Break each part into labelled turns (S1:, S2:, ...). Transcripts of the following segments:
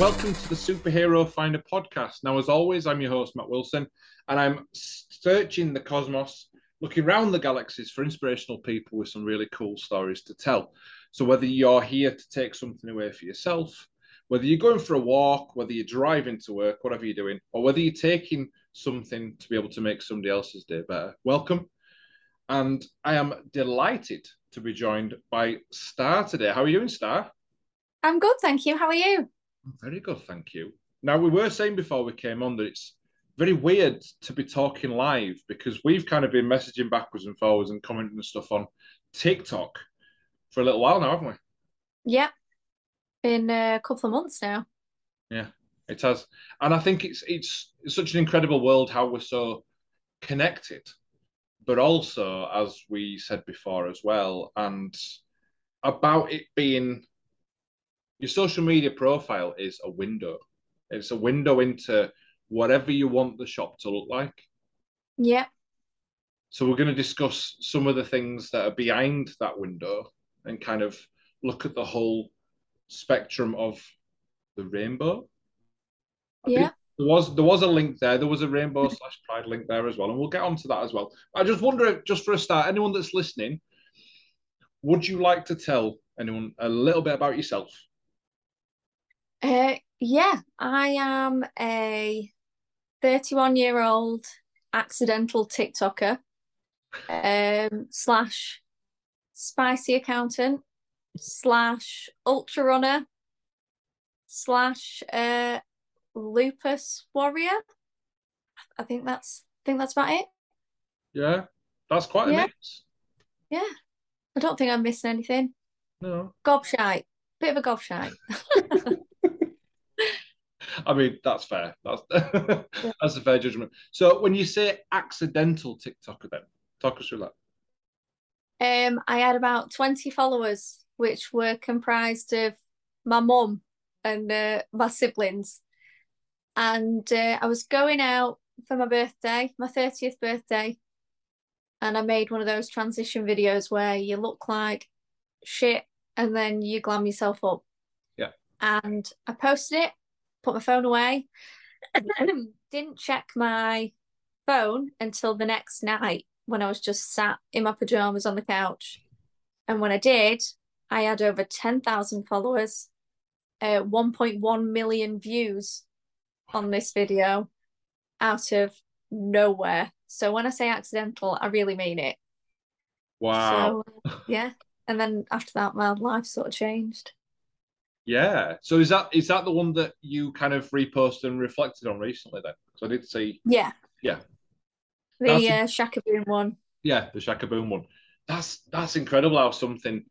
S1: Welcome to the Superhero Finder podcast. Now, as always, I'm your host, Matt Wilson, and I'm searching the cosmos, looking around the galaxies for inspirational people with some really cool stories to tell. So, whether you're here to take something away for yourself, whether you're going for a walk, whether you're driving to work, whatever you're doing, or whether you're taking something to be able to make somebody else's day better, welcome. And I am delighted to be joined by Star today. How are you doing, Star?
S2: I'm good, thank you. How are you?
S1: Very good, thank you. Now, we were saying before we came on that it's very weird to be talking live because we've kind of been messaging backwards and forwards and commenting and stuff on TikTok for a little while now, haven't we?
S2: Yeah, been a couple of months now.
S1: Yeah, it has, and I think it's it's, it's such an incredible world how we're so connected, but also as we said before as well, and about it being your social media profile is a window. It's a window into whatever you want the shop to look like.
S2: Yeah.
S1: So we're going to discuss some of the things that are behind that window and kind of look at the whole spectrum of the rainbow.
S2: I yeah.
S1: There was there was a link there. There was a rainbow mm-hmm. slash pride link there as well, and we'll get onto that as well. I just wonder, if, just for a start, anyone that's listening, would you like to tell anyone a little bit about yourself?
S2: Uh, yeah, I am a 31 year old accidental TikToker um, slash spicy accountant slash ultra runner slash uh, lupus warrior. I think that's I think that's about it.
S1: Yeah, that's quite a
S2: yeah.
S1: mix.
S2: Yeah, I don't think I'm missing anything.
S1: No,
S2: gobshite, bit of a gobshite.
S1: I mean, that's fair. That's that's a fair judgment. So when you say accidental TikToker, then talk us through that.
S2: Um, I had about twenty followers, which were comprised of my mum and uh, my siblings, and uh, I was going out for my birthday, my thirtieth birthday, and I made one of those transition videos where you look like shit and then you glam yourself up.
S1: Yeah.
S2: And I posted it put my phone away, didn't check my phone until the next night when I was just sat in my pajamas on the couch. And when I did, I had over 10,000 followers, uh, 1.1 million views on this video out of nowhere. So when I say accidental, I really mean it.
S1: Wow.
S2: So, yeah. And then after that, my life sort of changed.
S1: Yeah. So is that is that the one that you kind of reposted and reflected on recently then? Because I did see.
S2: Yeah.
S1: Yeah.
S2: The uh, Shaka Boom one.
S1: Yeah, the Shaka Boom one. That's that's incredible how something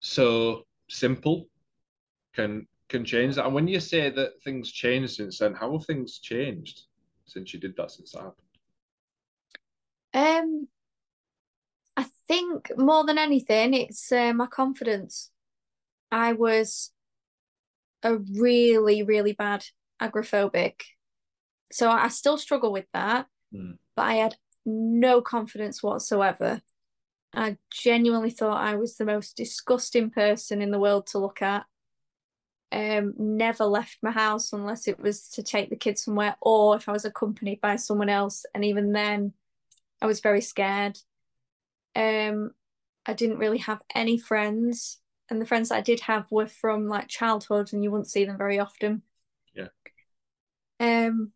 S1: so simple can can change that. And when you say that things changed since then, how have things changed since you did that since that happened?
S2: Um, I think more than anything, it's uh, my confidence. I was a really, really bad agoraphobic. So I still struggle with that,
S1: mm.
S2: but I had no confidence whatsoever. I genuinely thought I was the most disgusting person in the world to look at. Um, never left my house unless it was to take the kids somewhere or if I was accompanied by someone else. And even then, I was very scared. Um, I didn't really have any friends and the friends that I did have were from like childhood, and you wouldn't see them very often.
S1: Yeah.
S2: Um.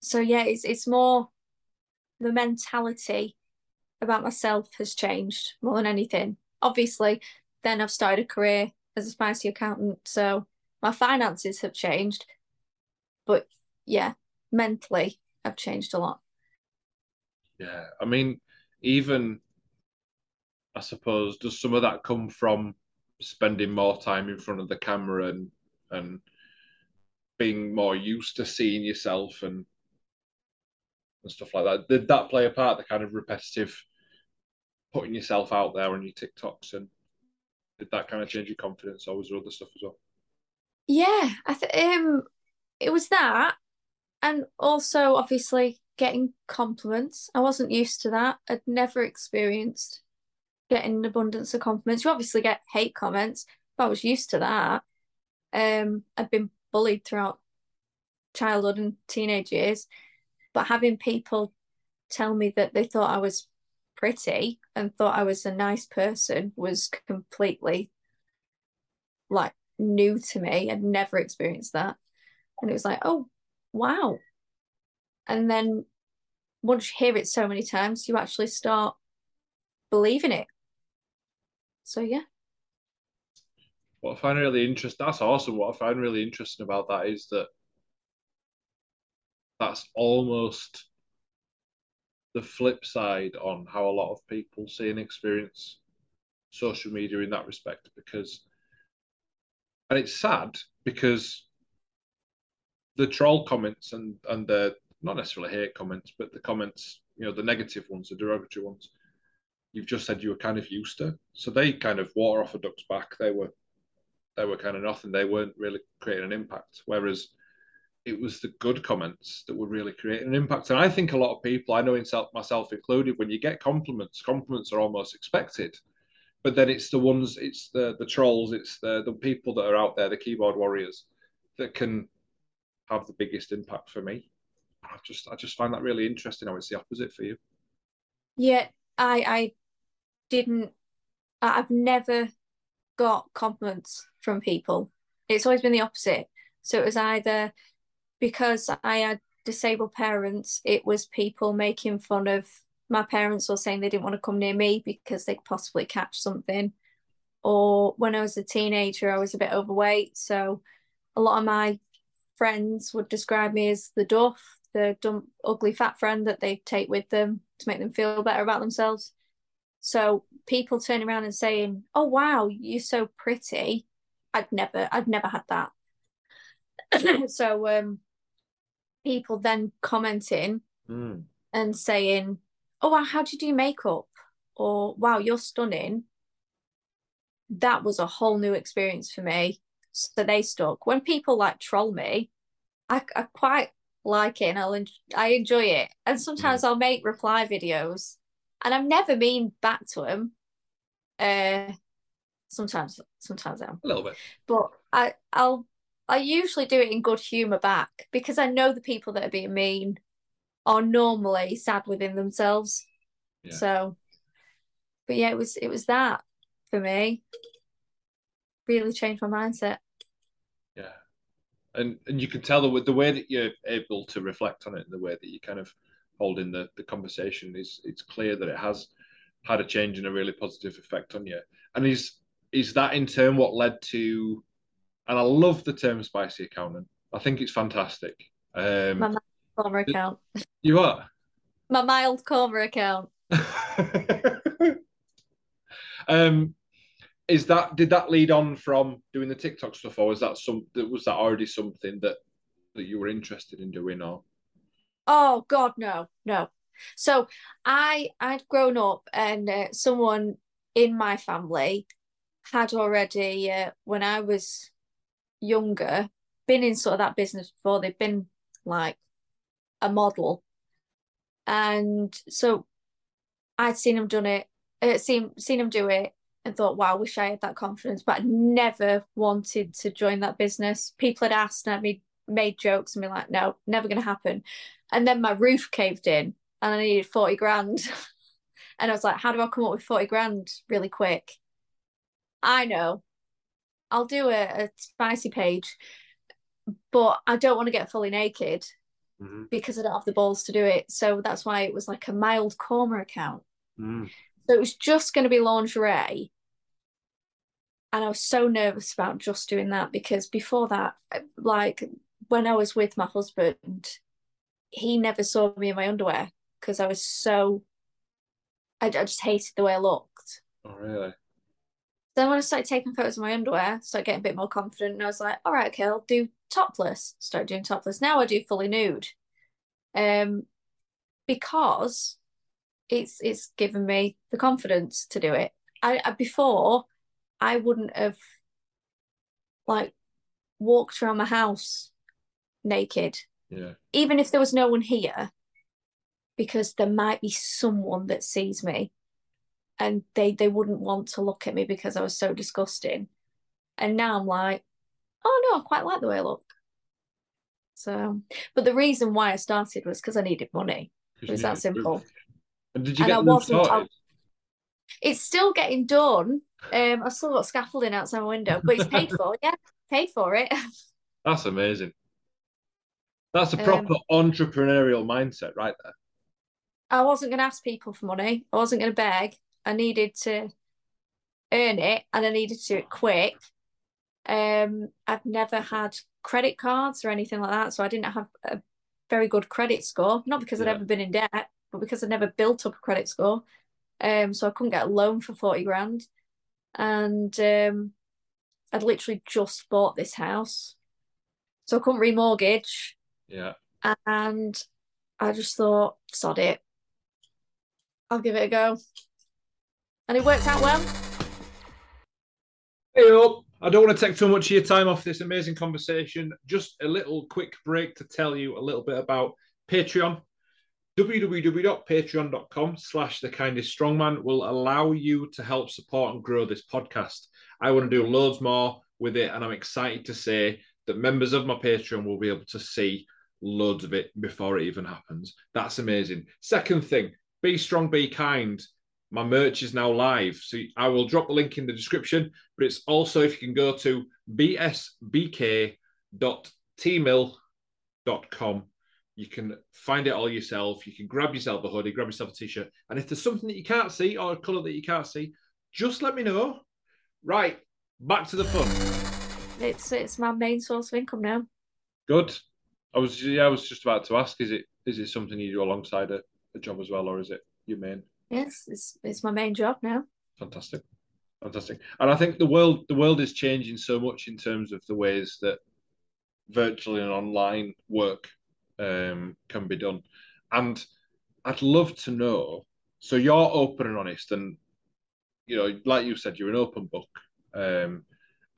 S2: So yeah, it's it's more the mentality about myself has changed more than anything. Obviously, then I've started a career as a spicy accountant, so my finances have changed. But yeah, mentally, I've changed a lot.
S1: Yeah, I mean, even I suppose does some of that come from spending more time in front of the camera and and being more used to seeing yourself and and stuff like that. Did that play a part? The kind of repetitive putting yourself out there on your TikToks and did that kind of change your confidence, or was there other stuff as well?
S2: Yeah, I th- um, it was that, and also obviously getting compliments. I wasn't used to that. I'd never experienced getting an abundance of compliments. You obviously get hate comments, but I was used to that. Um, I've been bullied throughout childhood and teenage years, but having people tell me that they thought I was pretty and thought I was a nice person was completely like new to me. I'd never experienced that. And it was like, oh, wow. And then once you hear it so many times, you actually start believing it. So, yeah.
S1: What I find really interesting, that's awesome. What I find really interesting about that is that that's almost the flip side on how a lot of people see and experience social media in that respect because and it's sad because the troll comments and and the not necessarily hate comments, but the comments, you know, the negative ones, the derogatory ones, you've just said you were kind of used to. So they kind of water off a duck's back. They were they were kind of nothing. They weren't really creating an impact. Whereas it was the good comments that were really creating an impact. And I think a lot of people, I know myself included, when you get compliments, compliments are almost expected. But then it's the ones, it's the the trolls, it's the the people that are out there, the keyboard warriors, that can have the biggest impact for me. I just I just find that really interesting how it's the opposite for you.
S2: Yeah, I I didn't I've never got compliments from people. It's always been the opposite. So it was either because I had disabled parents, it was people making fun of my parents or saying they didn't want to come near me because they could possibly catch something. Or when I was a teenager, I was a bit overweight. So a lot of my friends would describe me as the duff, the dumb, ugly, fat friend that they take with them to make them feel better about themselves. So people turning around and saying, "Oh wow, you're so pretty," I'd never, I'd never had that. so um, people then commenting
S1: mm.
S2: and saying, "Oh wow, how do you do makeup?" or "Wow, you're stunning." That was a whole new experience for me so they stuck. When people like troll me, I, I quite like it and I'll en- I enjoy it. And sometimes mm. I'll make reply videos, and I'm never mean back to them. Uh, sometimes, sometimes I am
S1: a little bit,
S2: but I I'll I usually do it in good humor back because I know the people that are being mean are normally sad within themselves. Yeah. So, but yeah, it was it was that for me. Really changed my mindset.
S1: Yeah, and and you can tell the the way that you're able to reflect on it, and the way that you kind of hold in the the conversation is it's clear that it has had a change and a really positive effect on you. And is is that in turn what led to? And I love the term spicy accountant. I think it's fantastic. Um,
S2: My Korma account.
S1: You are.
S2: My mild Korma account.
S1: um, is that did that lead on from doing the TikTok stuff, or was that some was that already something that that you were interested in doing, or?
S2: Oh God, no, no. So I I'd grown up, and uh, someone in my family had already uh, when I was younger been in sort of that business before. They've been like a model, and so I'd seen them done it, uh, seen seen them do it, and thought, wow, wish I had that confidence, but I never wanted to join that business. People had asked and I'd made jokes and be like, no, never going to happen. And then my roof caved in and I needed 40 grand. and I was like, how do I come up with 40 grand really quick? I know. I'll do a, a spicy page, but I don't want to get fully naked mm-hmm. because I don't have the balls to do it. So that's why it was like a mild Korma account.
S1: Mm.
S2: So it was just going to be lingerie and I was so nervous about just doing that because before that, like when I was with my husband, he never saw me in my underwear because I was so I, I just hated the way I looked.
S1: Oh really?
S2: Then when I started taking photos of my underwear, started getting a bit more confident, and I was like, all right, okay, I'll do topless. Start doing topless. Now I do fully nude. Um because it's it's given me the confidence to do it. I, I before I wouldn't have like walked around my house naked.
S1: Yeah.
S2: Even if there was no one here, because there might be someone that sees me and they they wouldn't want to look at me because I was so disgusting. And now I'm like, oh no, I quite like the way I look. So, but the reason why I started was because I needed money. It was that simple.
S1: And did you
S2: And
S1: get
S2: I wasn't-
S1: sorted?
S2: It's still getting done. Um, I've still got scaffolding outside my window, but it's paid for. Yeah, paid for it.
S1: That's amazing. That's a
S2: Um,
S1: proper entrepreneurial mindset right there.
S2: I wasn't going to ask people for money. I wasn't going to beg. I needed to earn it and I needed to do it quick. Um, I've never had credit cards or anything like that, so I didn't have a very good credit score. Not because I'd ever been in debt, but because I'd never built up a credit score. Um, so I couldn't get a loan for 40 grand. And um, I'd literally just bought this house. So I couldn't remortgage.
S1: Yeah.
S2: And I just thought, sod it. I'll give it a go. And it worked out well.
S1: Hey up. I don't want to take too much of your time off this amazing conversation. Just a little quick break to tell you a little bit about Patreon. www.patreon.com slash the kindest strongman will allow you to help support and grow this podcast. I want to do loads more with it, and I'm excited to say that members of my Patreon will be able to see loads of it before it even happens. That's amazing. Second thing, be strong, be kind. My merch is now live. So I will drop the link in the description, but it's also if you can go to bsbk.teemill.com. You can find it all yourself. You can grab yourself a hoodie, grab yourself a t-shirt. And if there's something that you can't see or a colour that you can't see, just let me know. Right, back to the fun.
S2: It's it's my main source of income now.
S1: Good. I was yeah, I was just about to ask, is it is it something you do alongside a, a job as well, or is it your main?
S2: Yes, it's it's my main job now.
S1: Fantastic, fantastic. And I think the world the world is changing so much in terms of the ways that virtual and online work um, can be done. And I'd love to know. So you're open and honest, and you know, like you said, you're an open book. Um,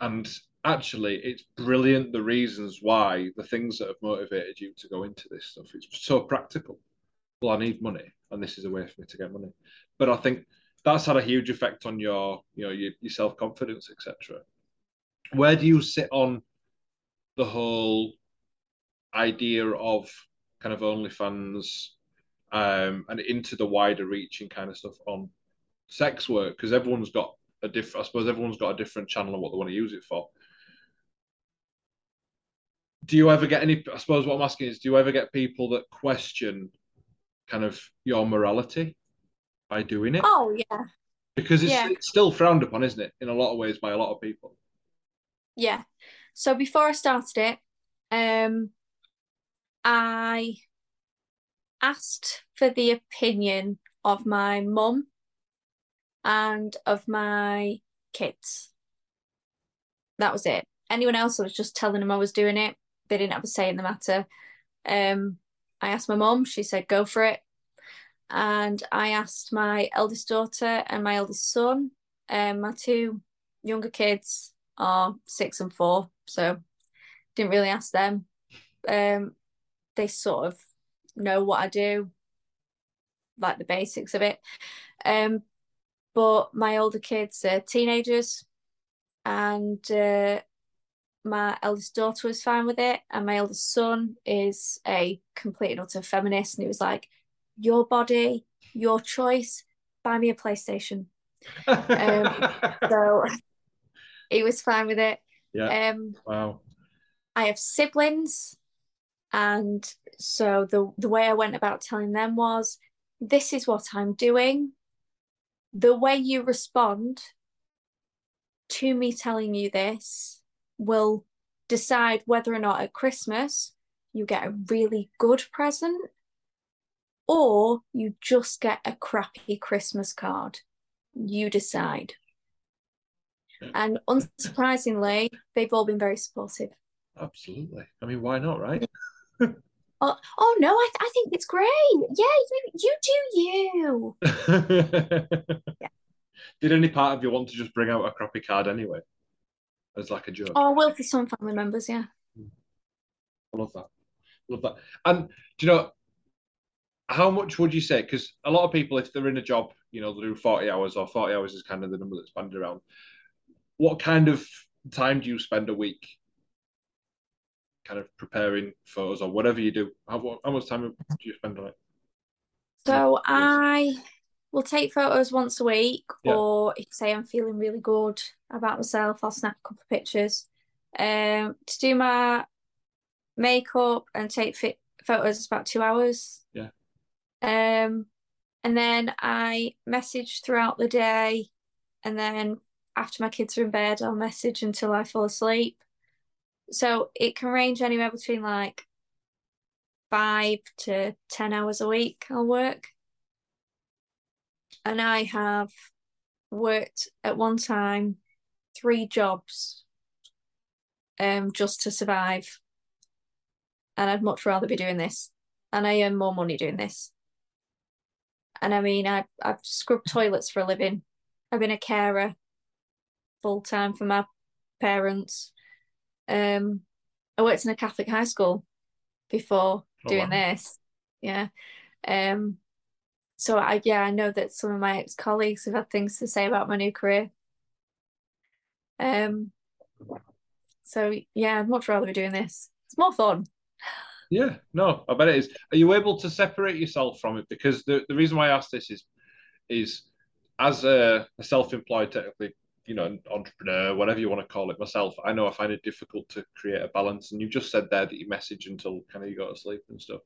S1: and actually, it's brilliant the reasons why the things that have motivated you to go into this stuff. It's so practical. Well, I need money, and this is a way for me to get money. But I think that's had a huge effect on your, you know, your, your self confidence, etc. Where do you sit on the whole idea of kind of OnlyFans um, and into the wider reaching kind of stuff on sex work? Because everyone's got a different, I suppose everyone's got a different channel and what they want to use it for. Do you ever get any? I suppose what I'm asking is, do you ever get people that question kind of your morality by doing it?
S2: Oh yeah,
S1: because it's,
S2: yeah.
S1: it's still frowned upon, isn't it? In a lot of ways by a lot of people.
S2: yeah. So before I started it, um, I asked for the opinion of my mum and of my kids. That was it. Anyone else, I was just telling them I was doing it. They didn't have a say in the matter. Um, I asked my mum, she said, go for it. And I asked my eldest daughter and my eldest son, um, my two younger kids are six and four, so didn't really ask them. Um, they sort of know what I do, like the basics of it. Um, but my older kids are teenagers, and uh, my eldest daughter was fine with it, and my eldest son is a complete and utter feminist, and he was like, "Your body, your choice. Buy me a PlayStation." Um, So he was fine with it.
S1: yeah.
S2: Um,
S1: Wow.
S2: I have siblings, and so the the way I went about telling them was, "This is what I'm doing." The way you respond to me telling you this will decide whether or not at Christmas you get a really good present or you just get a crappy Christmas card. You decide. And unsurprisingly, they've all been very supportive.
S1: Absolutely. I mean, why not, right?
S2: Oh, oh no, I, I think it's great. Yeah, you, you do you.
S1: Did any part of you want to just bring out a crappy card anyway? As like a joke.
S2: Oh, well, for some family members, yeah.
S1: I love that. Love that. And do you know how much would you say? Because a lot of people, if they're in a job, you know, they do 40 hours or 40 hours is kind of the number that's banded around. What kind of time do you spend a week kind of preparing photos or whatever you do? How, how much time do you spend on it?
S2: So I will take photos once a week,
S1: Yeah.
S2: or if say I'm feeling really good about myself, I'll snap a couple of pictures. Um, to do my makeup and take fit photos is about two hours.
S1: Yeah.
S2: Um, and then I message throughout the day, and then after my kids are in bed, I'll message until I fall asleep. So it can range anywhere between like five to 10 hours a week I'll work. And I have worked at one time three jobs um just to survive. And I'd much rather be doing this. And I earn more money doing this. And I mean, I've I've scrubbed toilets for a living. I've been a carer full time for my parents. Um, I worked in a Catholic high school before
S1: Oh,
S2: doing
S1: wow.
S2: this. Yeah. Um, so I yeah, I know that some of my ex-colleagues have had things to say about my new career. Um, so yeah, I'd much rather be doing this. It's more fun.
S1: Yeah, no, I bet it is. Are you able to separate yourself from it? Because the, the reason why I ask this is is as a, a self-employed technically, you know, entrepreneur, whatever you want to call it, myself, I know I find it difficult to create a balance. And you've just said there that you message until kind of you go to sleep and stuff.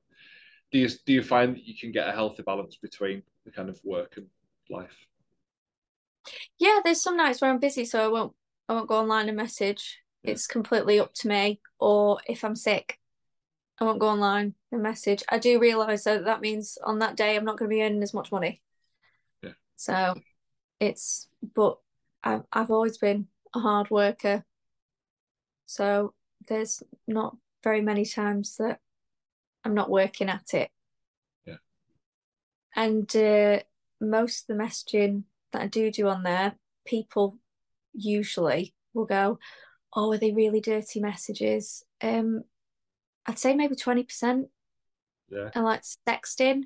S1: Do you do you find that you can get a healthy balance between the kind of work and life?
S2: Yeah, there's some nights where I'm busy, so I won't I won't go online and message.
S1: Yeah.
S2: It's completely up to me. Or if I'm sick, I won't go online and message. I do realize that that means on that day I'm not going to be earning as much money.
S1: Yeah.
S2: So it's but I've I've always been a hard worker. So there's not very many times that I'm not working at it.
S1: Yeah.
S2: And uh, most of the messaging that I do do on there, people usually will go, "Oh, are they really dirty messages?" Um, I'd say maybe 20%
S1: Yeah,
S2: are like sexting.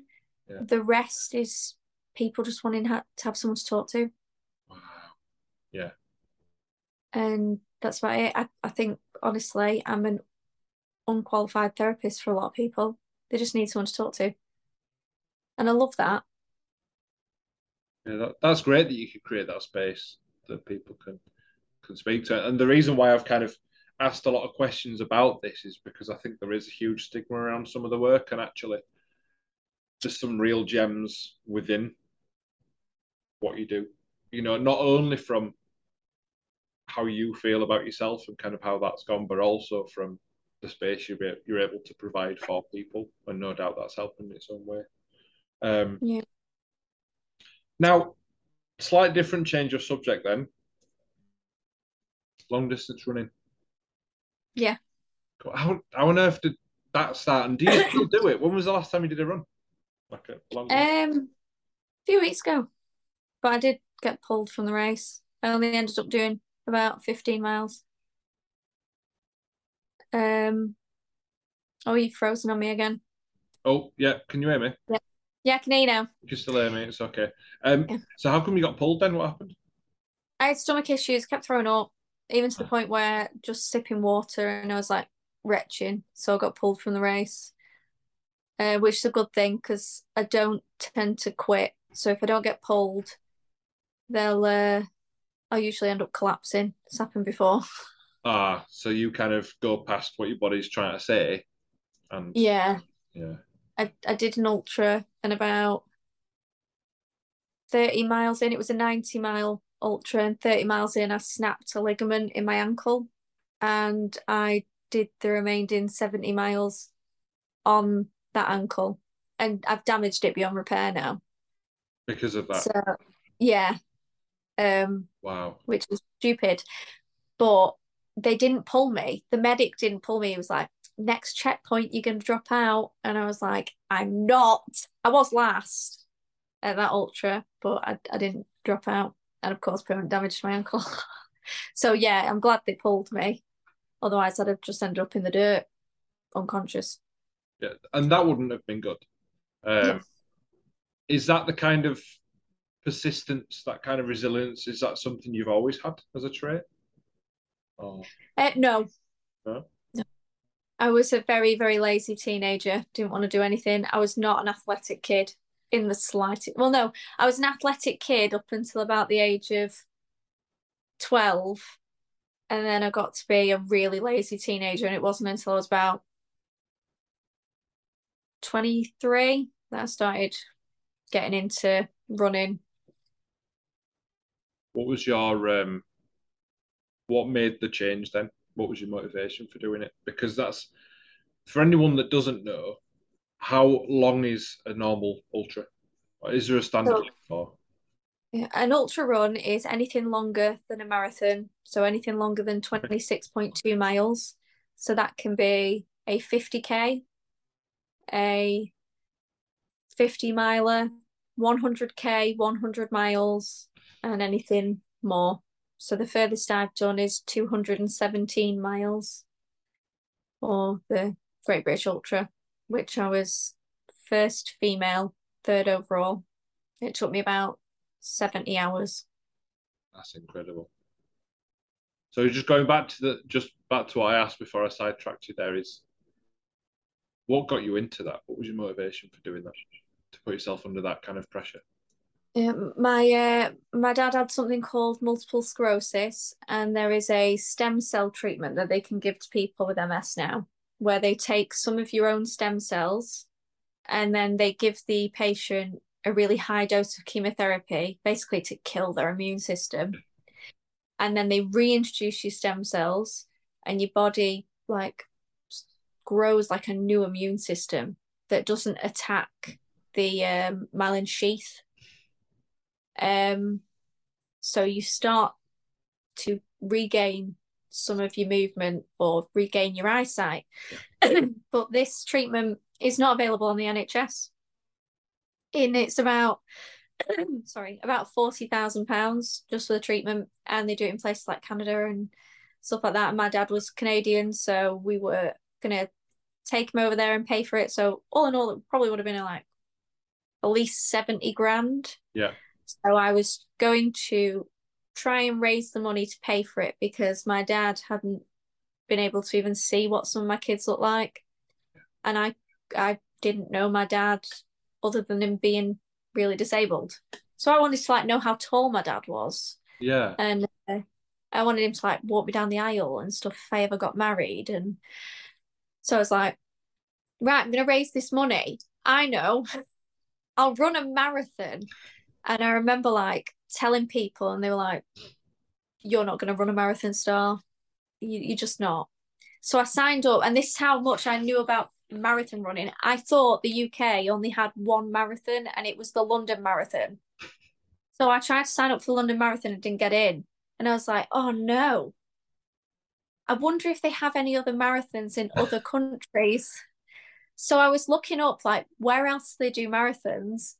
S1: Yeah.
S2: The rest is people just wanting ha to have someone to talk to.
S1: wow, yeah,
S2: And that's about it. I, I think, honestly, I'm an unqualified therapist for a lot of people. They just need someone to talk to. And I love that.
S1: yeah. That, that's great that you can create that space that people can can speak to. And the reason why I've kind of asked a lot of questions about this is because I think there is a huge stigma around some of the work, and actually, there's some real gems within what you do. You know, not only from how you feel about yourself and kind of how that's gone, but also from the space you're you're able to provide for people, and no doubt that's helping in its own way. Um,
S2: Yeah.
S1: Now, slight different change of subject then. Long distance running.
S2: Yeah.
S1: How, how on earth did that start? And do you still do it? When was the last time you did a run? Like a long
S2: Um, a few weeks ago, but I did get pulled from the race. I only ended up doing about 15 miles. Um, oh, you've frozen on me again.
S1: Oh, yeah. Can you hear me?
S2: Yeah, I can hear you now.
S1: You can still hear me. It's okay. Um,
S2: Yeah.
S1: So how come you got pulled then? What happened?
S2: I had stomach issues, kept throwing up, even to the
S1: Ah.
S2: point where just sipping water and I was like retching. So I got pulled from the race, uh, which is a good thing because I don't tend to quit. So if I don't get pulled, they'll uh, I'll usually end up collapsing. It's happened before.
S1: Ah, so you kind of go past what your body's trying to say, and
S2: Yeah,
S1: yeah,
S2: I I did an ultra and about 30 miles in, it was a 90 mile ultra, and 30 miles in, I snapped a ligament in my ankle, and I did the remaining 70 miles on that ankle, and I've damaged it beyond repair now.
S1: because of that.
S2: So yeah, um,
S1: Wow.
S2: which is stupid, but they didn't pull me. The medic didn't pull me. He was like, next checkpoint, you're going to drop out. And I was like, I'm not. I was last at that ultra, but I, I didn't drop out. And of course, permanent damage to my ankle. so yeah, I'm glad they pulled me. Otherwise, I'd have just ended up in the dirt, unconscious.
S1: Yeah, and that wouldn't have been good. Um,
S2: Yeah.
S1: Is that the kind of persistence, that kind of resilience? Is that something you've always had as a trait? Oh,
S2: Uh, no.
S1: No?
S2: No. I was a very, very lazy teenager. Didn't want to do anything. I was not an athletic kid in the slightest. Well, no, I was an athletic kid up until about the age of 12. And then I got to be a really lazy teenager. And it wasn't until I was about 23 that I started getting into running.
S1: What was your um what made the change then? What was your motivation for doing it? Because that's for anyone that doesn't know, how long is a normal ultra? Is there a standard so,
S2: yeah, an ultra run is anything longer than a marathon, so anything longer than 26.2 miles. So that can be a 50k, a 50 miler, 100k, 100 miles, and anything more. So the furthest I've done is 217 miles for the Great British Ultra, which I was first female, third overall. It took me about 70 hours.
S1: That's incredible. So just going back to the just back to what I asked before I sidetracked you there is what got you into that? What was your motivation for doing that? To put yourself under that kind of pressure?
S2: Yeah, my uh, my dad had something called multiple sclerosis, and there is a stem cell treatment that they can give to people with MS now, where they take some of your own stem cells, and then they give the patient a really high dose of chemotherapy, basically to kill their immune system, and then they reintroduce your stem cells, and your body like grows like a new immune system that doesn't attack the um, myelin sheath. Um, so you start to regain some of your movement or regain your eyesight. but this treatment is not available on the NHS. And it's about sorry, about forty thousand pounds just for the treatment, and they do it in places like Canada and stuff like that. And my dad was Canadian, so we were gonna take him over there and pay for it. So all in all, it probably would have been like at least 70 grand.
S1: Yeah.
S2: So I was going to try and raise the money to pay for it because my dad hadn't been able to even see what some of my kids look like. And I I didn't know my dad other than him being really disabled. So I wanted to like know how tall my dad was.
S1: Yeah.
S2: And uh, I wanted him to like walk me down the aisle and stuff if I ever got married and so I was like, right, I'm going to raise this money. I know I'll run a marathon. And I remember like telling people, and they were like, you're not going to run a marathon star. You, you're just not. So I signed up, and this is how much I knew about marathon running. I thought the UK only had one marathon, and it was the London Marathon. So I tried to sign up for the London Marathon and didn't get in. And I was like, oh no, I wonder if they have any other marathons in other countries. So I was looking up like where else they do marathons.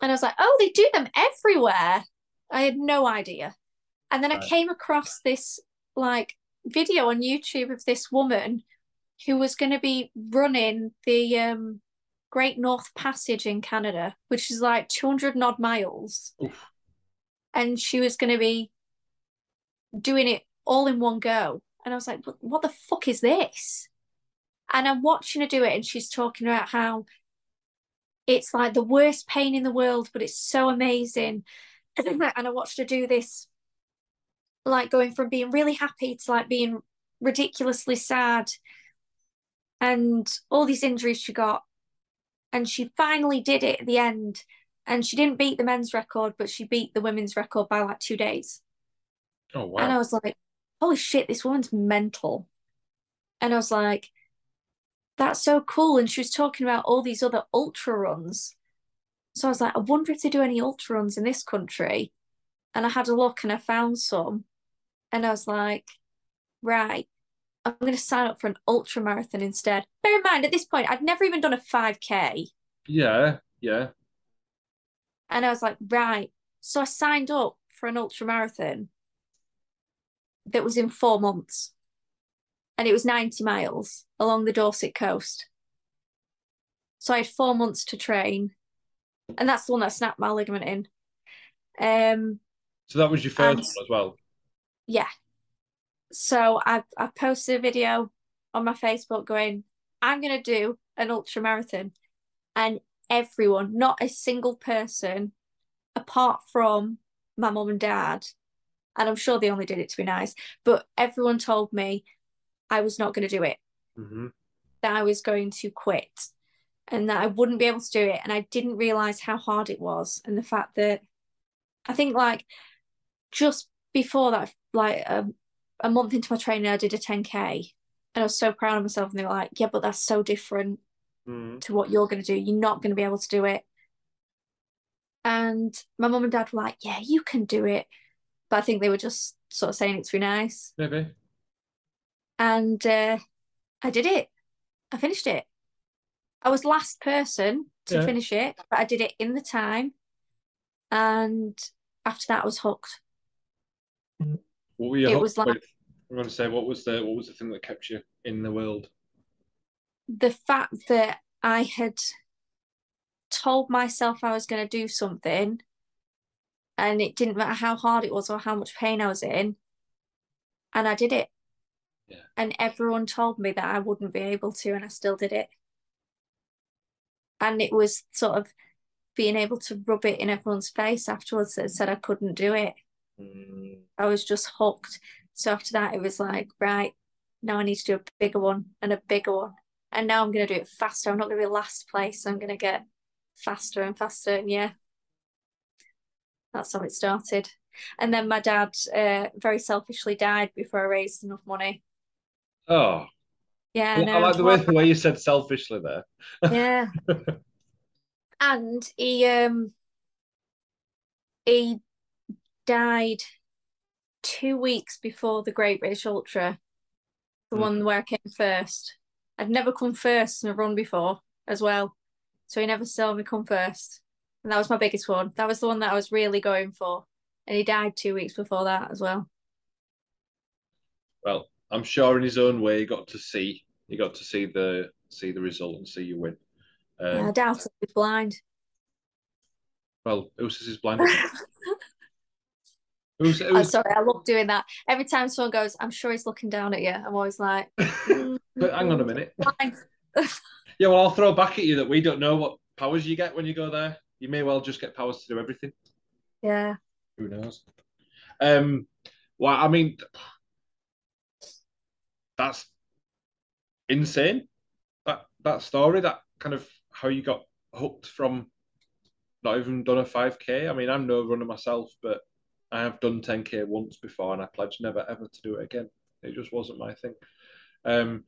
S2: And I was like, oh, they do them everywhere. I had no idea. And then right. I came across this like video on YouTube of this woman who was going to be running the um, Great North Passage in Canada, which is like 200 odd miles. Oof. And she was going to be doing it all in one go. And I was like, what the fuck is this? And I'm watching her do it, and she's talking about how it's like the worst pain in the world, but it's so amazing. and I watched her do this, like going from being really happy to like being ridiculously sad and all these injuries she got. And she finally did it at the end. And she didn't beat the men's record, but she beat the women's record by like two days.
S1: Oh, wow.
S2: And I was like, holy shit, this woman's mental. And I was like, that's so cool. And she was talking about all these other ultra runs. So I was like, I wonder if they do any ultra runs in this country. And I had a look and I found some. And I was like, right, I'm going to sign up for an ultra marathon instead. Bear in mind, at this point, I'd never even done a 5K.
S1: Yeah, yeah.
S2: And I was like, right. So I signed up for an ultra marathon that was in four months. And it was 90 miles along the Dorset coast. So I had four months to train. And that's the one that snapped my ligament in. Um
S1: So that was your first and, one as well?
S2: Yeah. So I I posted a video on my Facebook going, I'm going to do an ultra marathon. And everyone, not a single person, apart from my mum and dad, and I'm sure they only did it to be nice, but everyone told me I was not going to do it,
S1: Mm-hmm.
S2: that I was going to quit, and that I wouldn't be able to do it. And I didn't realize how hard it was, and the fact that I think like just before that, like um, a month into my training, I did a 10k, and I was so proud of myself. And they were like, "Yeah, but that's so different
S1: Mm-hmm.
S2: to what you're going to do. You're not going to be able to do it." And my mum and dad were like, "Yeah, you can do it," but I think they were just sort of saying it to be nice.
S1: Maybe.
S2: And uh, I did it. I finished it. I was last person to
S1: Yeah.
S2: finish it, but I did it in the time. And after that, I was hooked.
S1: What were you
S2: It was like-
S1: with? I'm going to say what was the what was the thing that kept you in the world?
S2: The fact that I had told myself I was going to do something, and it didn't matter how hard it was or how much pain I was in, and I did it.
S1: Yeah.
S2: And everyone told me that I wouldn't be able to, and I still did it. And it was sort of being able to rub it in everyone's face afterwards that said I couldn't do it.
S1: Mm,
S2: I was just hooked. So after that, it was like, right, now I need to do a bigger one and a bigger one. And now I'm going to do it faster. I'm not going to be last place. I'm going to get faster and faster. And yeah, that's how it started. And then my dad uh, very selfishly died before I raised enough money.
S1: Oh,
S2: Yeah,
S1: I,
S2: no,
S1: like the way the way you said selfishly there.
S2: yeah. and he um he died two weeks before the Great British Ultra, the
S1: Mm.
S2: one where I came first. I'd never come first in a run before as well. So he never saw me come first. And that was my biggest one. That was the one that I was really going for. And he died two weeks before that as well.
S1: Well, I'm sure in his own way he got to see he got to see the see the result and see you win. Um,
S2: I doubt he was blind.
S1: Well, who says he's blind? who's,
S2: I'm
S1: who's,
S2: sorry, I love doing that. Every time someone goes, I'm sure he's looking down at you. I'm always like, "Mm,
S1: but hang on a minute.
S2: blind."
S1: Yeah, well, I'll throw back at you that we don't know what powers you get when you go there. You may well just get powers to do everything.
S2: Yeah.
S1: Who knows? Um, well, I mean, that's insane. That that story, that kind of how you got hooked from not even done a 5k. I mean, I'm no runner myself, but I have done 10k once before, and I pledged never ever to do it again. It just wasn't my thing. Um,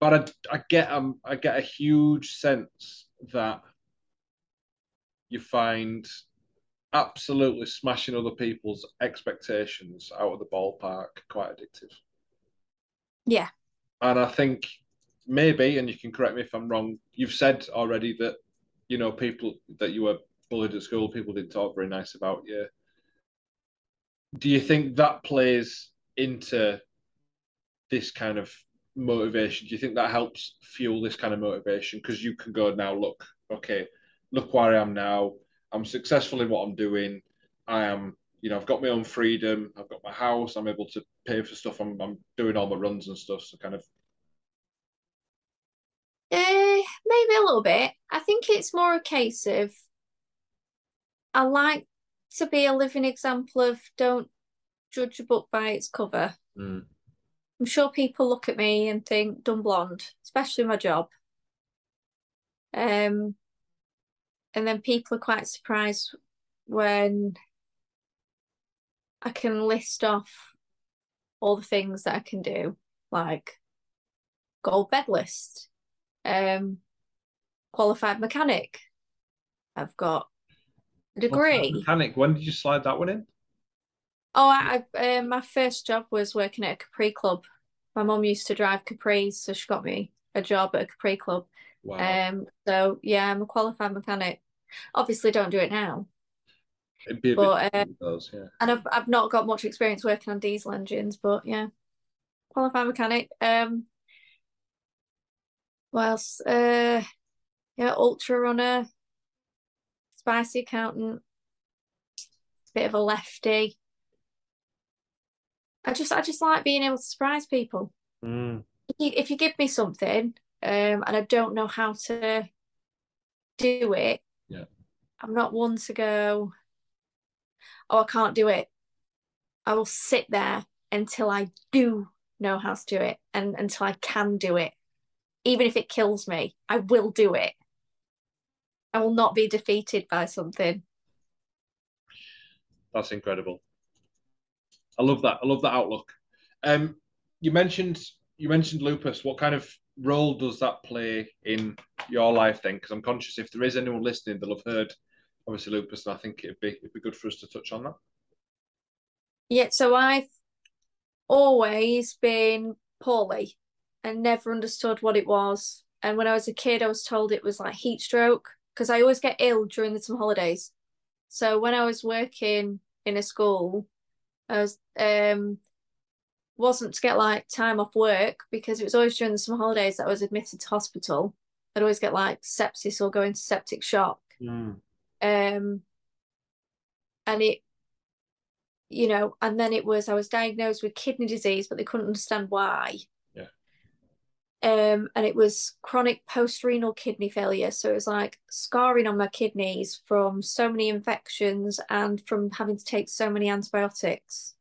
S1: but I, I get um, I get a huge sense that you find absolutely smashing other people's expectations out of the ballpark quite addictive.
S2: Yeah.
S1: And I think maybe, and you can correct me if I'm wrong, you've said already that, you know, people that you were bullied at school, people didn't talk very nice about you. Do you think that plays into this kind of motivation? Do you think that helps fuel this kind of motivation? Because you can go now, look, okay, look where I am now. I'm successful in what I'm doing. I am, you know, I've got my own freedom. I've got my house. I'm able to pay for stuff. I'm, I'm doing all my runs and stuff. So kind of,
S2: Eh, maybe a little bit. I think it's more a case of I like to be a living example of don't judge a book by its cover.
S1: mm,
S2: I'm sure people look at me and think dumb blonde, especially my job. Um, and then people are quite surprised when I can list off all the things that I can do, like gold medalist, um, qualified mechanic. I've got a degree.
S1: mechanic. When did you slide that one in?
S2: Oh, I, I uh, my first job was working at a Capri club. My mum used to drive Capris, so she got me a job at a Capri club.
S1: Wow.
S2: Um, so yeah, I'm a qualified mechanic. Obviously, don't do it now,
S1: It'd be a
S2: but,
S1: bit
S2: uh,
S1: those, yeah.
S2: and I've I've not got much experience working on diesel engines, but yeah, qualified mechanic. Um, what else? Uh, yeah, ultra runner, spicy accountant, bit of a lefty. I just I just like being able to surprise people.
S1: Mm.
S2: you, if you give me something um, and I don't know how to do it,
S1: Yeah.
S2: I'm not one to go, oh, I can't do it. I will sit there until I do know how to do it and until I can do it. Even if it kills me, I will do it. I will not be defeated by something.
S1: That's incredible. I love that. I love that outlook. Um, you mentioned you mentioned lupus. What kind of role does that play in your life then? Because I'm conscious if there is anyone listening, they'll have heard obviously lupus, and I think it'd be it'd be good for us to touch on that.
S2: Yeah, so I've always been poorly and never understood what it was. And when I was a kid, I was told it was like heat stroke because I always get ill during the summer holidays. So when I was working in a school, I was um wasn't to get like time off work because it was always during the summer holidays that I was admitted to hospital. I'd always get like sepsis or go into septic shock.
S1: Mm.
S2: Um and it you know, and then it was I was diagnosed with kidney disease, but they couldn't understand why.
S1: Yeah.
S2: Um, and it was chronic post-renal kidney failure. So it was like scarring on my kidneys from so many infections and from having to take so many antibiotics.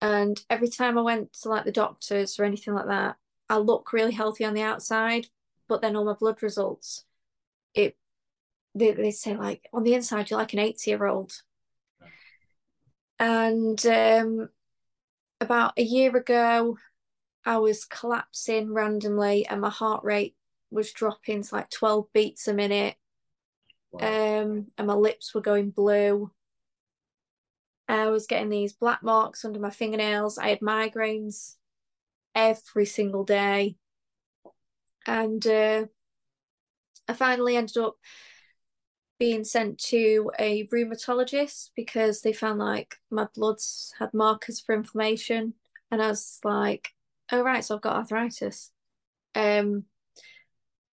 S2: And every time I went to like the doctors or anything like that, I look really healthy on the outside, but then all my blood results, it they, they say like on the inside you're like an 80 year old and um, about a year ago, I was collapsing randomly and my heart rate was dropping to like 12 beats a minute.
S1: Wow.
S2: Um, and my lips were going blue. I was getting these black marks under my fingernails. I had migraines every single day. And uh, I finally ended up being sent to a rheumatologist because they found like my bloods had markers for inflammation. And I was like, oh, right, so I've got arthritis. Um,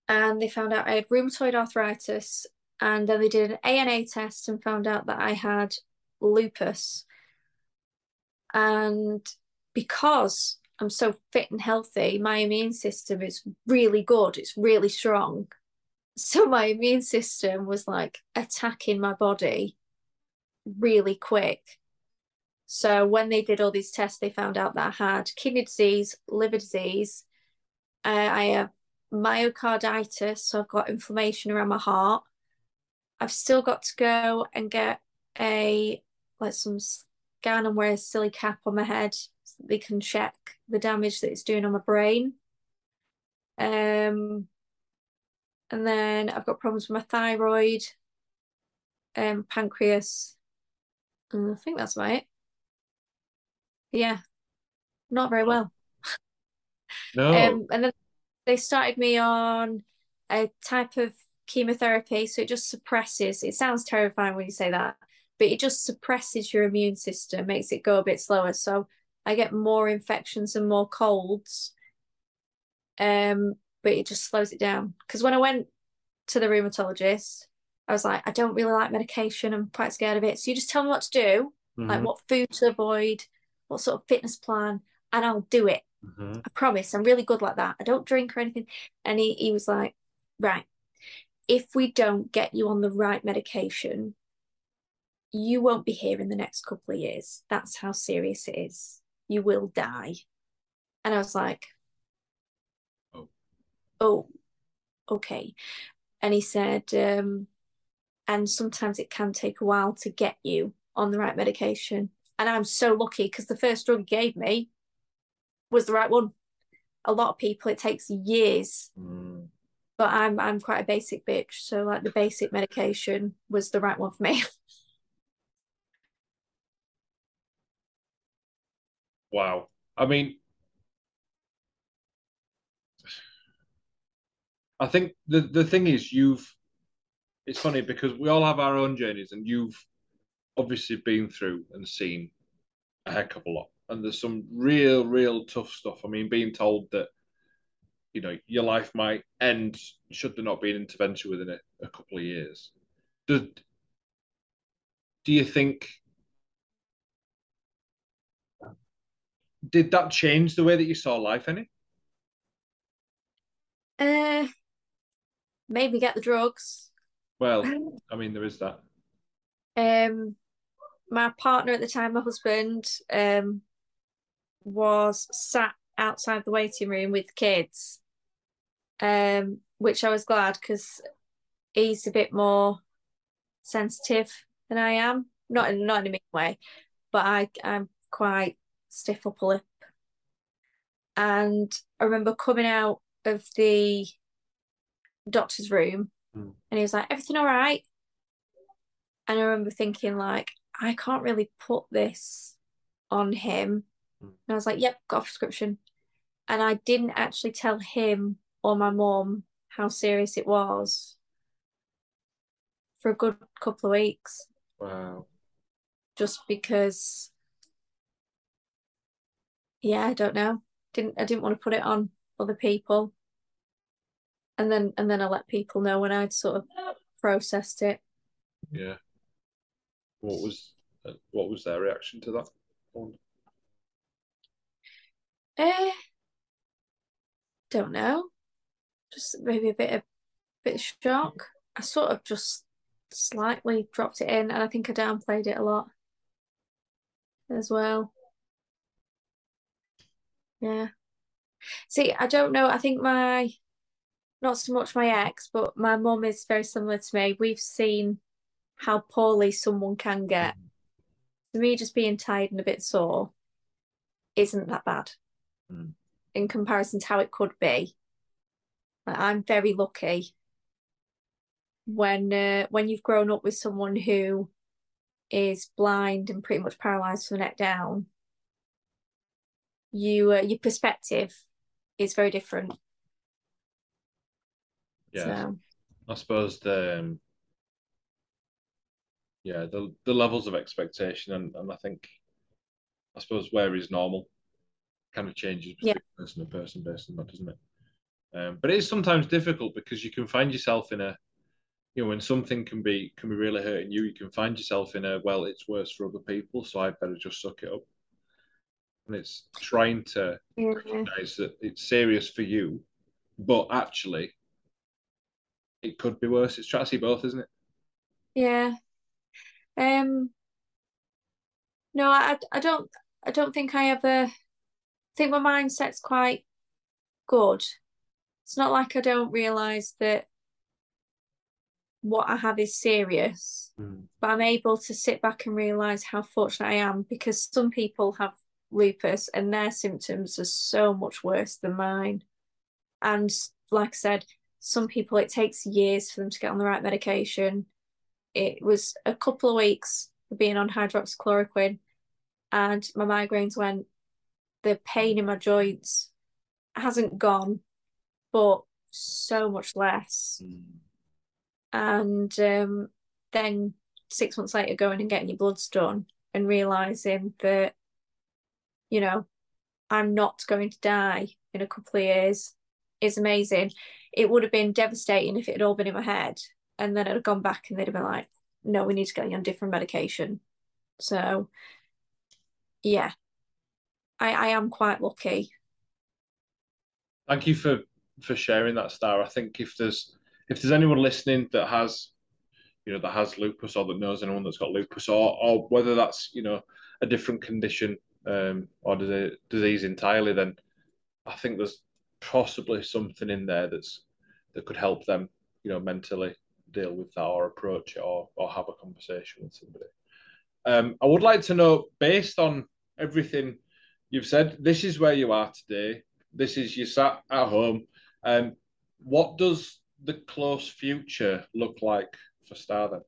S2: and they found out I had rheumatoid arthritis. And then they did an ANA test and found out that I had lupus. And because I'm so fit and healthy, my immune system is really good, it's really strong. So my immune system was like attacking my body really quick. So when they did all these tests, they found out that I had kidney disease, liver disease. Uh, I have myocarditis, so I've got inflammation around my heart. I've still got to go and get a like some scan and wear a silly cap on my head so they can check the damage that it's doing on my brain. Um, and then I've got problems with my thyroid, um, pancreas. And I think that's about it. Yeah, not very well.
S1: No.
S2: Um, and then they started me on a type of chemotherapy, so it just suppresses. It sounds terrifying when you say that, but it just suppresses your immune system, makes it go a bit slower. So I get more infections and more colds. Um, but it just slows it down. Because when I went to the rheumatologist, I was like, I don't really like medication. I'm quite scared of it. So you just tell me what to do,
S1: Mhm.
S2: like what food to avoid, what sort of fitness plan, and I'll do it.
S1: Mhm.
S2: I promise. I'm really good like that. I don't drink or anything. And he, he was like, right, if we don't get you on the right medication, you won't be here in the next couple of years. That's how serious it is. You will die. And I was like.
S1: Oh,
S2: okay. And he said, um, and sometimes it can take a while to get you on the right medication. And I'm so lucky because the first drug he gave me was the right one. A lot of people it takes years,
S1: Mm.
S2: but I'm I'm quite a basic bitch. So like the basic medication was the right one for me.
S1: Wow. I mean, I think the the thing is you've it's funny because we all have our own journeys and you've obviously been through and seen a heck of a lot. And there's some real, real tough stuff. I mean, being told that, you know, your life might end should there not be an intervention within a, a couple of years. Do, do you think did that change the way that you saw life any?
S2: Uh, maybe get the drugs.
S1: Well, I mean, there is that.
S2: Um, my partner at the time, my husband, um, was sat outside the waiting room with kids, um, which I was glad because he's a bit more sensitive than I am. Not in not in a mean way, but I I'm quite stiff upper lip. And I remember coming out of the doctor's room
S1: Mm.
S2: and he was like, Everything all right? And I remember thinking, like, I can't really put this on him.
S1: Mm.
S2: And I was like, Yep, got a prescription. And I didn't actually tell him or my mom how serious it was for a good couple of weeks,
S1: Wow.
S2: just because yeah, I don't know. Didn't I didn't want to put it on other people. And then and then I let people know when I'd sort of processed it.
S1: Yeah. What was uh, what was their reaction to that? one?
S2: Eh, don't know. Just maybe a bit of bit of shock. I sort of just slightly dropped it in and I think I downplayed it a lot as well. Yeah. See, I don't know. I think my not so much my ex, but my mum is very similar to me. We've seen how poorly someone can get. For me, just being tired and a bit sore isn't that bad
S1: Mm.
S2: in comparison to how it could be. I'm very lucky when uh, when you've grown up with someone who is blind and pretty much paralyzed from the neck down. You uh, your perspective is very different.
S1: Yeah.
S2: So
S1: I suppose the um, yeah the the levels of expectation and, and I think I suppose where is normal kind of changes
S2: Yeah.
S1: person to person based on that, doesn't it? Um, but it is sometimes difficult because you can find yourself in a you know when something can be can be really hurting you, you can find yourself in a well it's worse for other people, so I better just suck it up. And it's trying to
S2: yeah.
S1: recognize that it's serious for you, but actually it could be worse. It's trying to see both, isn't it?
S2: Yeah. Um no, I I don't I don't think I ever I think my mindset's quite good. It's not like I don't realise that what I have is serious, but I'm able to sit back and realise how fortunate I am because some people have lupus and their symptoms are so much worse than mine. And like I said, some people it takes years for them to get on the right medication. It was a couple of weeks of being on hydroxychloroquine, and my migraines went. The pain in my joints hasn't gone, but so much less. And um, then six months later, going and getting your bloods done and realizing that, you know, I'm not going to die in a couple of years is amazing. It would have been devastating if it had all been in my head. And then I'd have gone back and they'd have been like, no, we need to get you on different medication. So, yeah, I, I am quite lucky.
S1: Thank you for for sharing that, Star. I think if there's if there's anyone listening that has you know that has lupus or that knows anyone that's got lupus or or whether that's you know a different condition um, or disease, disease entirely, then I think there's possibly something in there that's that could help them you know mentally deal with that or approach it or or have a conversation with somebody. Um, I would like to know, based on everything you've said, this is where you are today. This is you sat at home. Um, what does the close future look like for Star then?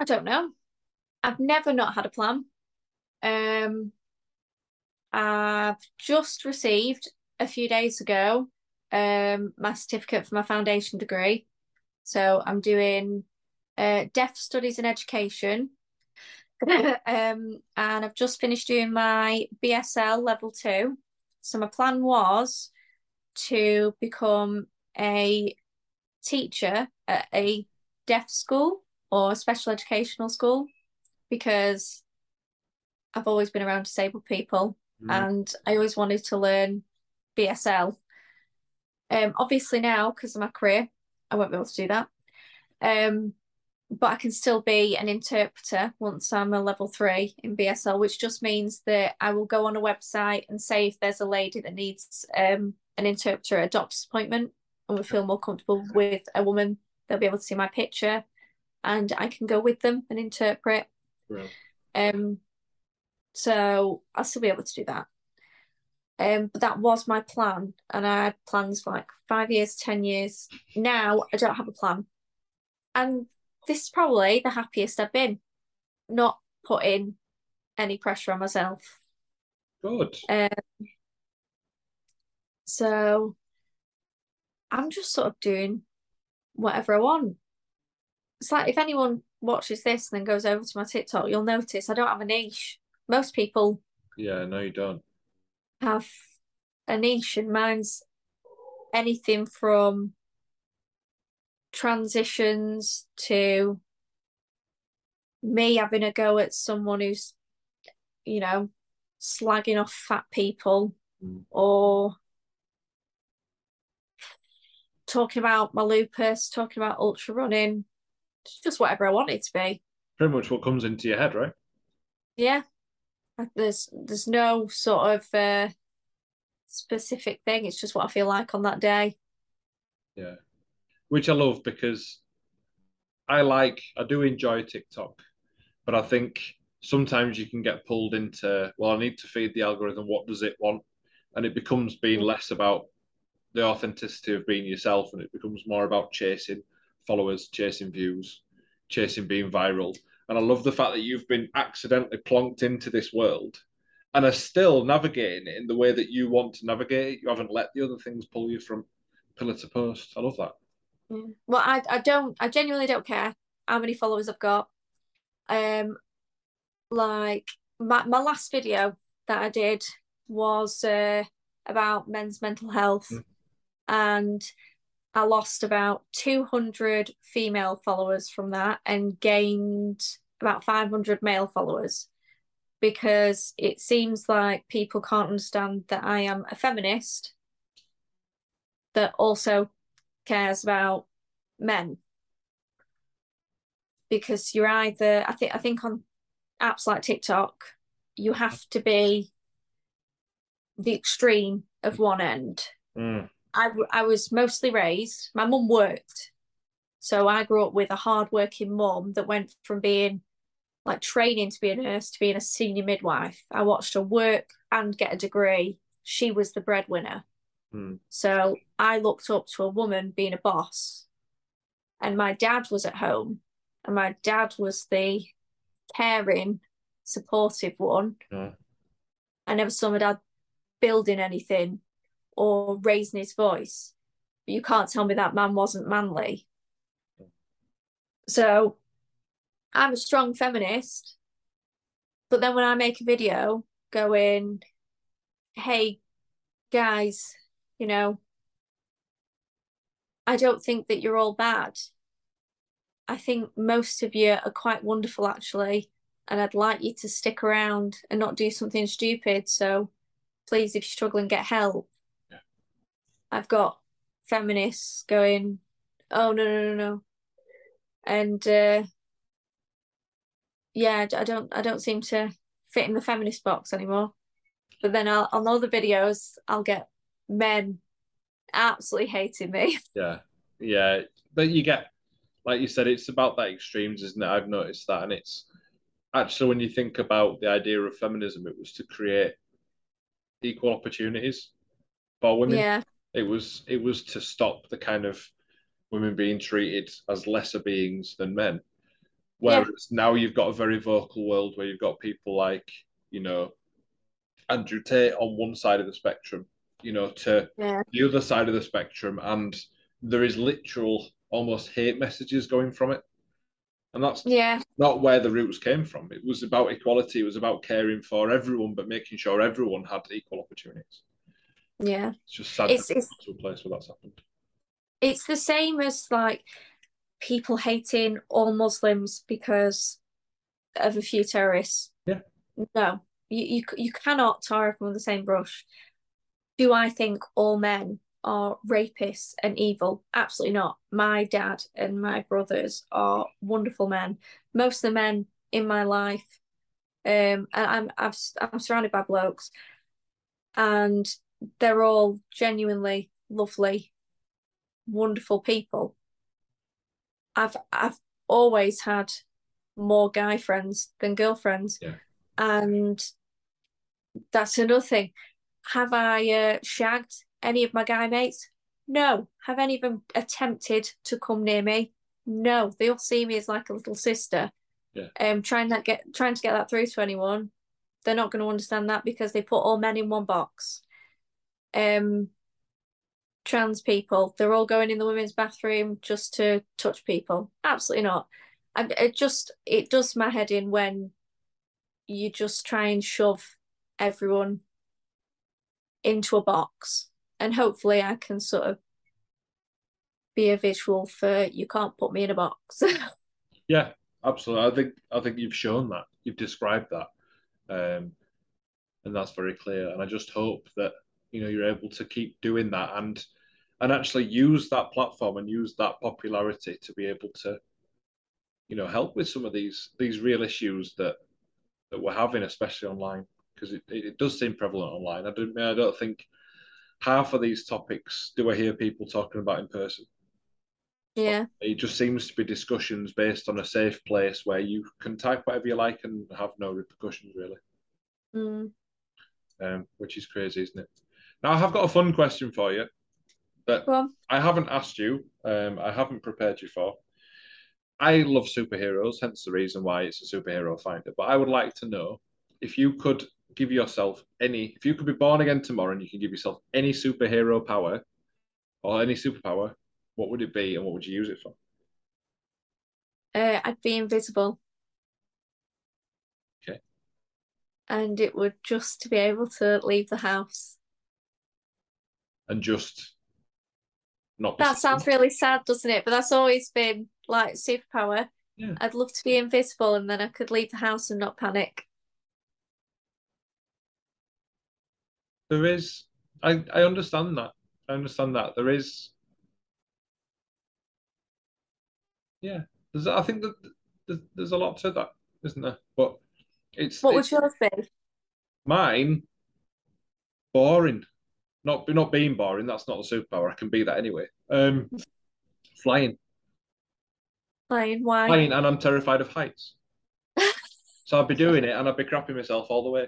S2: I don't know. I've never not had a plan. Um, I've just received a few days ago um my certificate for my foundation degree. So I'm doing uh, deaf studies and education. um, and I've just finished doing my BSL level two. So my plan was to become a teacher at a deaf school or a special educational school because I've always been around disabled people
S1: Mm.
S2: and I always wanted to learn BSL. Um, obviously now because of my career, I won't be able to do that. Um, but I can still be an interpreter once I'm a level three in BSL, which just means that I will go on a website and say if there's a lady that needs um, an interpreter at a doctor's appointment and we feel more comfortable with a woman, they'll be able to see my picture and I can go with them and interpret.
S1: Right.
S2: Um, so I'll still be able to do that. Um, but that was my plan, and I had plans for like five years, ten years. Now I don't have a plan, and this is probably the happiest I've been, not putting any pressure on myself.
S1: Good.
S2: Um, so I'm just sort of doing whatever I want. It's like if anyone watches this and then goes over to my TikTok, you'll notice I don't have a niche. Most people
S1: Yeah, no, you don't.
S2: have a niche, and mine's anything from transitions to me having a go at someone who's, you know, slagging off fat people
S1: Mm.
S2: or talking about my lupus, talking about ultra running, just whatever I want it to be.
S1: Pretty much what comes into your head, right?
S2: Yeah. There's there's no sort of uh, specific thing. It's just what I feel like on that day.
S1: Yeah. Which I love because I like, I do enjoy TikTok, but I think sometimes you can get pulled into, well, I need to feed the algorithm, what does it want? And it becomes being less about the authenticity of being yourself and it becomes more about chasing followers, chasing views, chasing being viral. And I love the fact that you've been accidentally plonked into this world and are still navigating it in the way that you want to navigate it. You haven't let the other things pull you from pillar to post. I love that.
S2: Yeah. Well, I I don't I genuinely don't care how many followers I've got. Um, like my my last video that I did was uh about men's mental health,
S1: Mm.
S2: and I lost about 200 female followers from that and gained about 500 male followers because it seems like people can't understand that I am a feminist that also cares about men because you're either I think I think on apps like TikTok you have to be the extreme of one end.
S1: Mm.
S2: I I was mostly raised. My mum worked, so I grew up with a hardworking mum that went from being like training to be a nurse to being a senior midwife. I watched her work and get a degree. She was the breadwinner.
S1: Mm.
S2: So I looked up to a woman being a boss. And my dad was at home, and my dad was the caring, supportive one.
S1: Yeah.
S2: I never saw my dad building anything or raising his voice. But you can't tell me that man wasn't manly. So I'm a strong feminist. But then when I make a video going, hey, guys, you know, I don't think that you're all bad. I think most of you are quite wonderful, actually. And I'd like you to stick around and not do something stupid. So please, if you're struggling, get help. I've got feminists going, oh, no, no, no, no. And uh, yeah, I don't, I don't seem to fit in the feminist box anymore. But then I'll, on other videos, I'll get men absolutely hating me.
S1: Yeah, yeah. But you get, like you said, it's about that extremes, isn't it? I've noticed that, and it's actually when you think about the idea of feminism, it was to create equal opportunities for women.
S2: Yeah,
S1: It was it was to stop the kind of women being treated as lesser beings than men. Whereas now you've got a very vocal world where you've got people like, you know, Andrew Tate on one side of the spectrum, you know, to
S2: yeah,
S1: the other side of the spectrum, and there is literal almost hate messages going from it. And that's
S2: yeah,
S1: not where the roots came from. It was about equality, it was about caring for everyone, but making sure everyone had equal opportunities.
S2: Yeah.
S1: It's just sad
S2: It's
S1: to
S2: it's
S1: to a place where that's happened.
S2: it's the same as like people hating all Muslims because of a few terrorists.
S1: Yeah.
S2: No, you you you cannot tar everyone with the same brush. Do I think all men are rapists and evil. Absolutely not. My dad and my brothers are wonderful men. Most of the men in my life, um, and I'm I've, I'm surrounded by blokes, and they're all genuinely lovely, wonderful people. I've I've always had more guy friends than girlfriends,
S1: Yeah.
S2: and that's another thing. Have I uh, shagged any of my guy mates? No. Have any of them attempted to come near me? No. They all see me as like a little sister.
S1: Yeah.
S2: Um, trying that get trying to get that through to anyone, they're not going to understand that because they put all men in one box. Um, trans people, they're all going in the women's bathroom just to touch people. Absolutely not. And it just it does my head in when you just try and shove everyone into a box. And hopefully I can sort of be a visual for you can't put me in a box.
S1: Yeah, absolutely. I think I think you've shown that. You've described that. Um, and that's very clear. And I just hope that you know you're able to keep doing that and and actually use that platform and use that popularity to be able to you know help with some of these these real issues that that we're having, especially online, because it, it does seem prevalent online. I don't I don't think half of these topics do I hear people talking about in person.
S2: yeah.
S1: It just seems to be discussions based on a safe place where you can type whatever you like and have no repercussions, really,
S2: Mm.
S1: um, which is crazy, isn't it? Now, I have got a fun question for you that. I haven't asked you, um, I haven't prepared you for. I love superheroes, hence the reason why it's a superhero finder. But I would like to know if you could give yourself any, if you could be born again tomorrow and you can give yourself any superhero power or any superpower, what would it be and what would you use it for?
S2: Uh, I'd be invisible.
S1: Okay.
S2: And it would just to be able to leave the house.
S1: And just not
S2: That sounds really sad, doesn't it? But that's always been like superpower.
S1: Yeah.
S2: I'd love to be invisible and then I could leave the house and not panic.
S1: there is I, I understand that. I understand that. There is yeah. There's I think that there's, there's a lot to that, isn't there? But it's
S2: What would
S1: it's
S2: yours be?
S1: mine boring. Not not being boring, that's not a superpower. I can be that anyway. Um flying.
S2: Flying? Why?
S1: Flying and I'm terrified of heights. So I'd be doing it and I'd be crapping myself all the way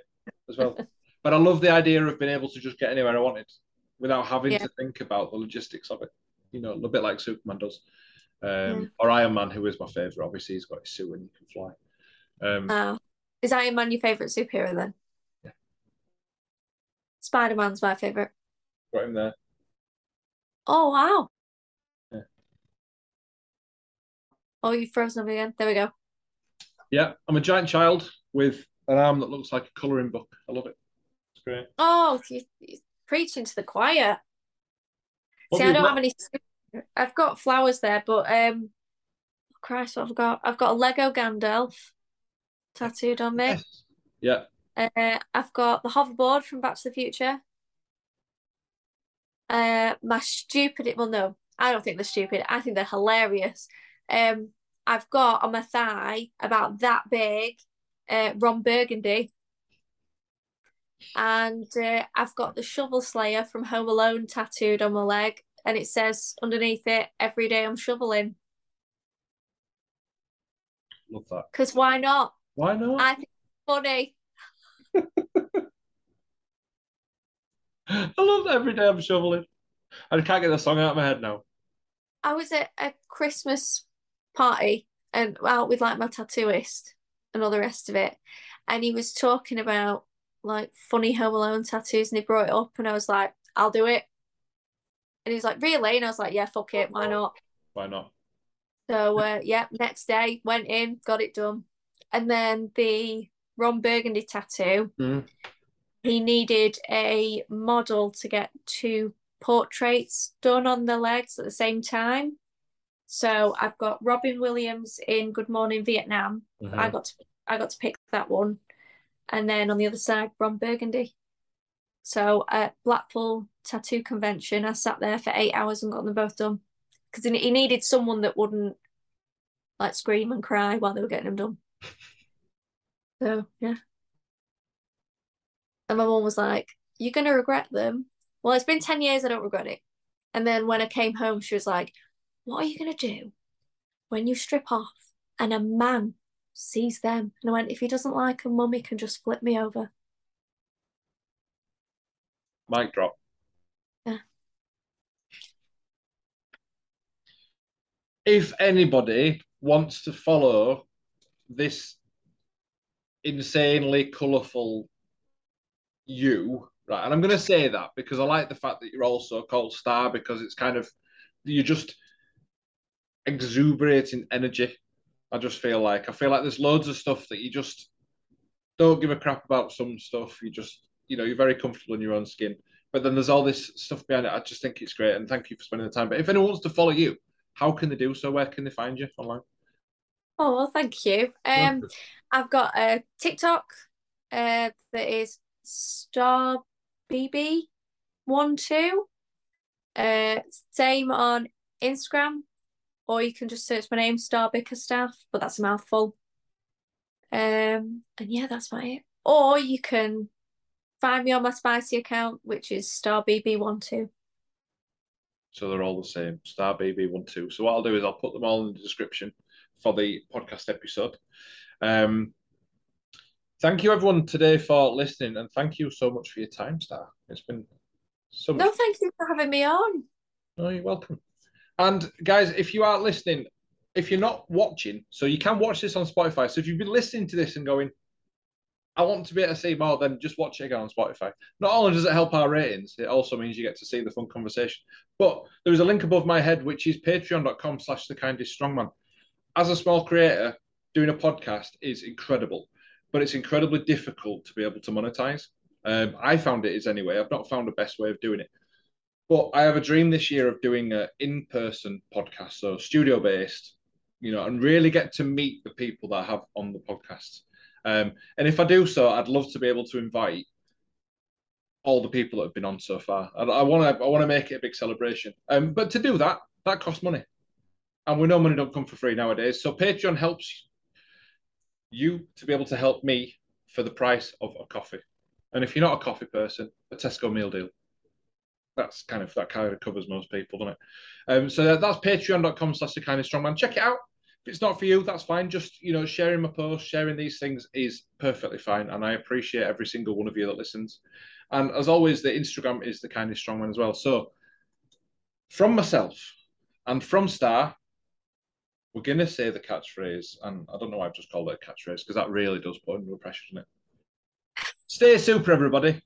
S1: as well. But I love the idea of being able to just get anywhere I wanted without having
S2: Yeah.
S1: to think about the logistics of it. You know, a little bit like Superman does. Um,
S2: Yeah.
S1: Or Iron Man, who is my favourite. Obviously, he's got his suit and he can fly. Um,
S2: Oh. Is Iron Man your favourite superhero then?
S1: Yeah.
S2: Spider-Man's my favourite.
S1: Got him there.
S2: Oh wow.
S1: Yeah.
S2: Oh, you've frozen me again. There we go.
S1: Yeah, I'm a giant child with an arm that looks like a colouring book. I love it. It's great.
S2: Oh, you, you're preaching to the choir.
S1: What
S2: See, I don't have any. I've got flowers there, but um, Christ, what I've got? I've got a Lego Gandalf tattooed on me.
S1: Yes. Yeah.
S2: Uh, I've got the hoverboard from Back to the Future. Uh, my stupid, well, no, I don't think they're stupid. I think they're hilarious. Um, I've got on my thigh about that big, uh, Ron Burgundy. And uh, I've got the Shovel Slayer from Home Alone tattooed on my leg, and it says underneath it, "Every day I'm shoveling."
S1: Love that.
S2: Because why not?
S1: Why not?
S2: I think it's funny.
S1: I love that every day I'm shoveling. I can't get the song out of my head now.
S2: I was at a Christmas party and out with like my tattooist and all the rest of it. And he was talking about like funny Home Alone tattoos and he brought it up and I was like, I'll do it. And he was like, Really? And I was like, Yeah, fuck it, why not?
S1: Why not?
S2: So uh yeah, next day went in, got it done. And then the Ron Burgundy tattoo,
S1: Mm.
S2: He needed a model to get two portraits done on the legs at the same time. So I've got Robin Williams in Good Morning Vietnam.
S1: Mhm.
S2: I got to I got to pick that one. And then on the other side, Ron Burgundy. So at Blackpool Tattoo Convention, I sat there for eight hours and got them both done because he needed someone that wouldn't like scream and cry while they were getting them done. So yeah. And my mom was like, You're gonna regret them. Well, it's been 10 years, I don't regret it. And then when I came home, she was like, What are you gonna do when you strip off and a man sees them? And I went, If he doesn't like them, mummy can just flip me over.
S1: Mic drop.
S2: Yeah.
S1: If anybody wants to follow this insanely colourful you, right? And I'm going to say that because I like the fact that you're also called Star because it's kind of you're just exuberating energy. I just feel like I feel like there's loads of stuff that you just don't give a crap about. Some stuff you just you know you're very comfortable in your own skin. But then there's all this stuff behind it. I just think it's great, and thank you for spending the time. But if anyone wants to follow you, how can they do so? Where can they find you online?
S2: Oh, well, thank you. Um, I've got a TikTok uh, that is Star BB one two. Uh, same on Instagram, or you can just search my name, Star Bickerstaff, but that's a mouthful. Um, and yeah, that's my it. Or you can find me on my spicy account, which is Star BB one two.
S1: So they're all the same, Star BB one two. So what I'll do is I'll put them all in the description for the podcast episode. Um, thank you everyone today for listening, and thank you so much for your time, Star. It's been so much.
S2: No, thank you for having me on.
S1: No, you're welcome. And guys, if you are listening, if you're not watching, so you can watch this on Spotify. So if you've been listening to this and going, I want to be able to see more, then just watch it again on Spotify. Not only does it help our ratings, it also means you get to see the fun conversation. But there is a link above my head, which is patreon.com slash the kindest strongman as a small creator, doing a podcast is incredible, but it's incredibly difficult to be able to monetize. Um, I found it is anyway. I've not found the best way of doing it. But I have a dream this year of doing an in-person podcast, so studio-based, you know, and really get to meet the people that I have on the podcast. Um, and if I do so, I'd love to be able to invite all the people that have been on so far. I want to, I want to make it a big celebration. Um, but to do that, that costs money and we know money don't come for free nowadays. So Patreon helps you to be able to help me for the price of a coffee. And if you're not a coffee person, a Tesco meal deal. That's kind of that kind of covers most people, doesn't it? Um, so that's patreon.com slash the kindest strongman. Check it out. If it's not for you, that's fine. Just you know, sharing my post, sharing these things is perfectly fine. And I appreciate every single one of you that listens. And as always, the Instagram is the kindest strongman as well. So from myself and from Star, we're going to say the catchphrase, and I don't know why I've just called it a catchphrase because that really does put under pressure, doesn't it? Stay super, everybody.